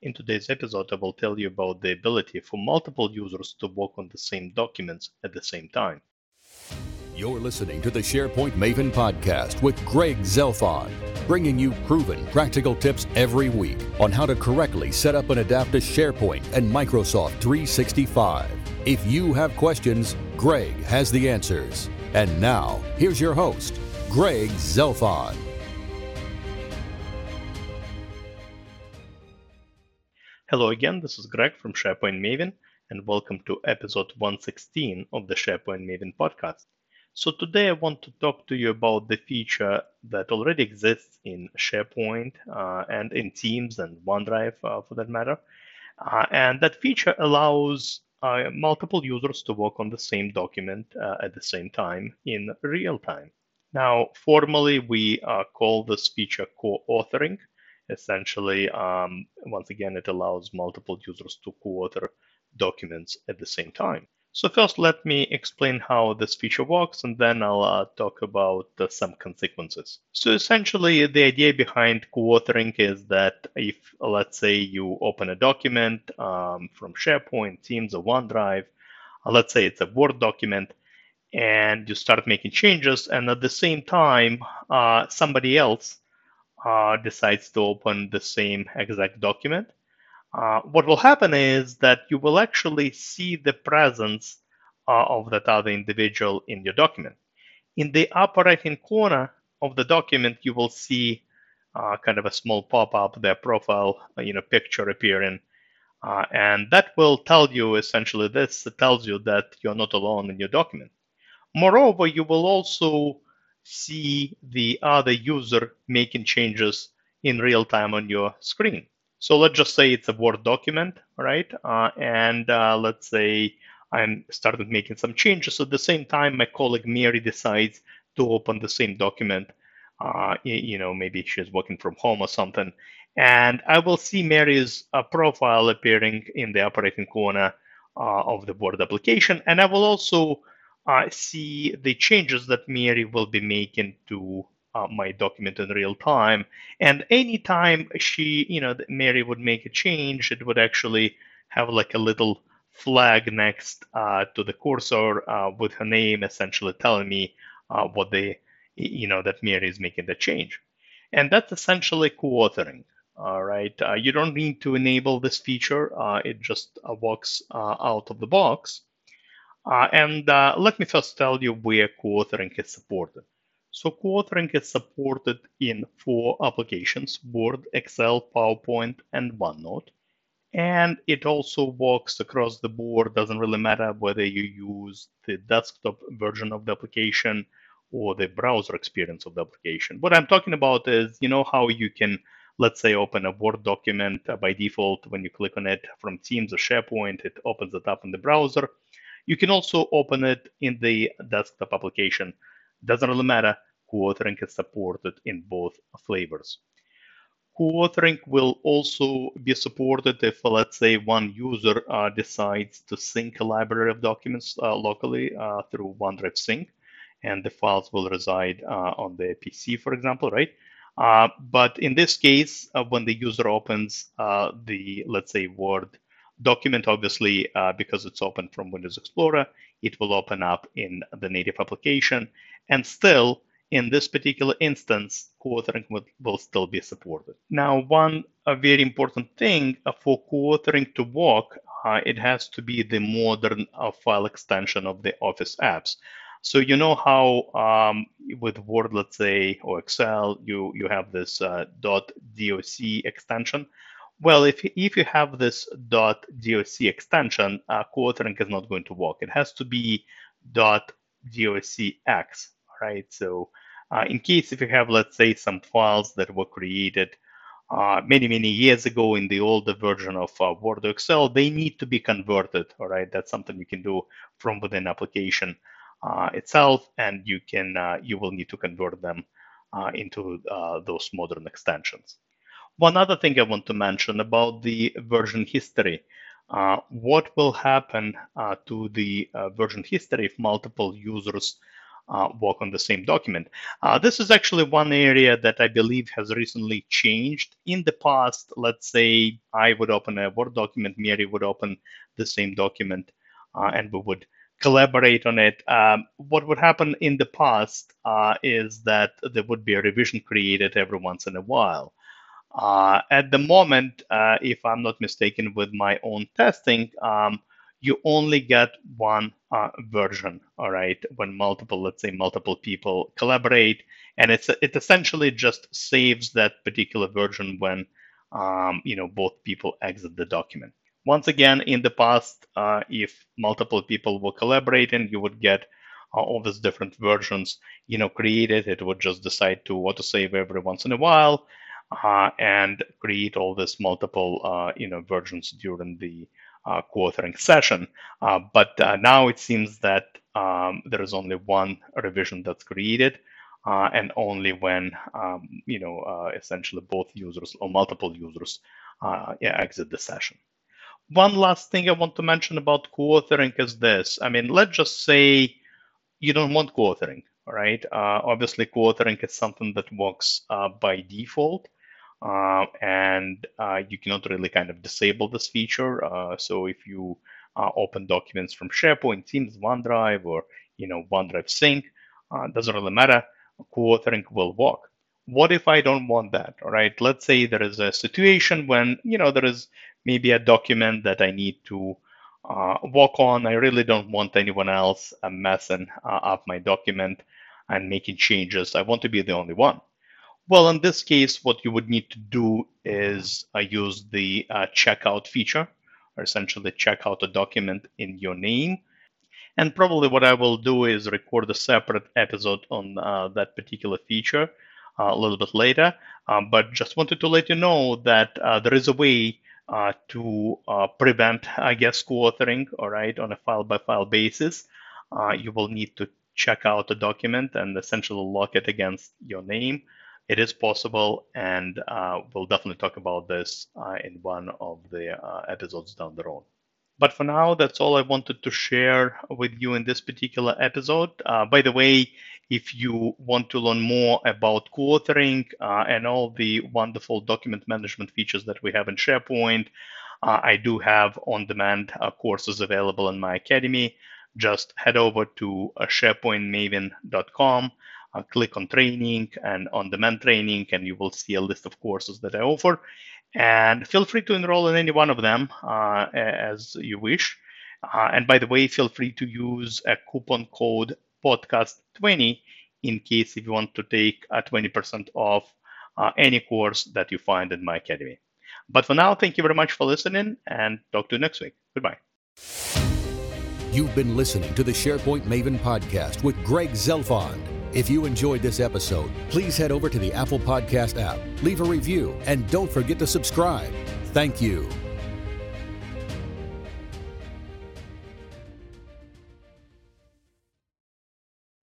In today's episode, I will tell you about the ability for multiple users to work on the same documents at the same time. You're listening to the SharePoint Maven podcast with Greg Zelfond, bringing you proven practical tips every week on how to correctly set up and adapt to SharePoint and Microsoft 365. If you have questions, Greg has the answers. And now, here's your host, Greg Zelfond. Hello again, this is Greg from SharePoint Maven, and welcome to episode 116 of the SharePoint Maven podcast. So today I want to talk to you about the feature that already exists in SharePoint uh, and in Teams and OneDrive uh, for that matter. Uh, and that feature allows uh, multiple users to work on the same document uh, at the same time in real time. Now, formally, we uh, call this feature co-authoring essentially, um, once again, it allows multiple users to co-author documents at the same time. So first, let me explain how this feature works, and then I'll uh, talk about uh, some consequences. So essentially, the idea behind co-authoring is that if, let's say, you open a document um, from SharePoint, Teams, or OneDrive, uh, let's say it's a Word document, and you start making changes, and at the same time, uh, somebody else uh, decides to open the same exact document, uh, what will happen is that you will actually see the presence uh, of that other individual in your document. In the upper right hand corner of the document, you will see uh, kind of a small pop-up, their profile, uh, you know, picture appearing. Uh, and that will tell you essentially this tells you that you're not alone in your document. Moreover, you will also see the other user making changes in real time on your screen. So let's just say it's a Word document, right? Uh, and uh, let's say I'm started making some changes. So at the same time, my colleague Mary decides to open the same document. Uh, you know, maybe she's working from home or something. And I will see Mary's uh, profile appearing in the right corner uh, of the Word application. And I will also see the changes that Mary will be making to uh, my document in real time. And anytime she, you know, Mary would make a change, it would actually have like a little flag next uh, to the cursor uh, with her name, essentially telling me uh, what the, you know, that Mary is making the change. And that's essentially co-authoring. All right, uh, you don't need to enable this feature. it just works out of the box. Uh, and uh, let me first tell you where co-authoring is supported. So co-authoring is supported in four applications, Word, Excel, PowerPoint, and OneNote. And it also works across the board, doesn't really matter whether you use the desktop version of the application or the browser experience of the application. What I'm talking about is, you know how you can, let's say, open a Word document by default when you click on it from Teams or SharePoint, it opens it up in the browser. You can also open it in the desktop application. Doesn't really matter. Co-authoring is supported in both flavors. Co-authoring will also be supported if, let's say, one user uh, decides to sync a library of documents uh, locally uh, through OneDrive Sync, and the files will reside uh, on the PC, for example, right? Uh, but in this case, uh, when the user opens the, let's say, Word document, obviously, uh, because it's open from Windows Explorer, it will open up in the native application. And still, in this particular instance, co-authoring will, will, still be supported. Now, one a very important thing uh, for co-authoring to work, uh, it has to be the modern uh, file extension of the Office apps. So you know how um, with Word, let's say, or Excel, you you have this uh, .doc extension. Well, if, if you have this .doc extension, uh, co-authoring is not going to work. It has to be .docx, right? So uh, in case if you have, let's say, some files that were created uh, many, many years ago in the older version of uh, Word or Excel, they need to be converted, all right? That's something you can do from within application uh, itself, and you can uh, you will need to convert them into those modern extensions. One other thing I want to mention about the version history. Uh, what will happen uh, to the uh, version history if multiple users uh, work on the same document. Uh, this is actually one area that I believe has recently changed. In the past, let's say I would open a Word document, Mary would open the same document, uh, and we would collaborate on it. Um, what would happen in the past is that there would be a revision created every once in a while. Uh, at the moment, uh, if I'm not mistaken, with my own testing, um, you only get one uh, version, all right, when multiple, let's say multiple people collaborate. And it's it essentially just saves that particular version when, um, you know, both people exit the document. Once again, in the past, uh, if multiple people were collaborating, you would get uh, all these different versions, you know, created. It would just decide to auto save every once in a while uh, and create all these multiple, uh, you know, versions during the uh, co-authoring session. Uh, but uh, now it seems that um, there is only one revision that's created, uh, and only when um, you know uh, essentially both users or multiple users uh, yeah, exit the session. One last thing I want to mention about co-authoring is this. I mean, let's just say you don't want co-authoring, right? obviously, co-authoring is something that works by default. Uh, and uh, you cannot really kind of disable this feature. Uh, so if you open documents from SharePoint, Teams, OneDrive, or you know OneDrive Sync, doesn't really matter. Co-authoring will work. What if I don't want that? All right, let's say there is a situation when you know there is maybe a document that I need to uh, work on. I really don't want anyone else messing uh, up my document and making changes. I want to be the only one. Well, in this case, what you would need to do is uh, use the uh, checkout feature, or essentially check out a document in your name. And probably what I will do is record a separate episode on uh, that particular feature uh, a little bit later. Um, but just wanted to let you know that uh, there is a way uh, to prevent, I guess, co-authoring, all right, on a file-by-file basis. you will need to check out a document and essentially lock it against your name it is possible, and uh, we'll definitely talk about this uh, in one of the uh, episodes down the road. But for now, that's all I wanted to share with you in this particular episode. Uh, by the way, if you want to learn more about co-authoring uh, and all the wonderful document management features that we have in SharePoint, uh, I do have on-demand courses available in my academy. Just head over to sharepointmaven.com uh, click on training and on demand training, and you will see a list of courses that I offer. And feel free to enroll in any one of them uh, as you wish. Uh, and by the way, feel free to use a coupon code podcast20 in case if you want to take a 20% off uh, any course that you find in my academy. But for now, thank you very much for listening and talk to you next week. Goodbye. You've been listening to the SharePoint Maven podcast with Greg Zelfond. If you enjoyed this episode, please head over to the Apple Podcast app, leave a review, and don't forget to subscribe. Thank you.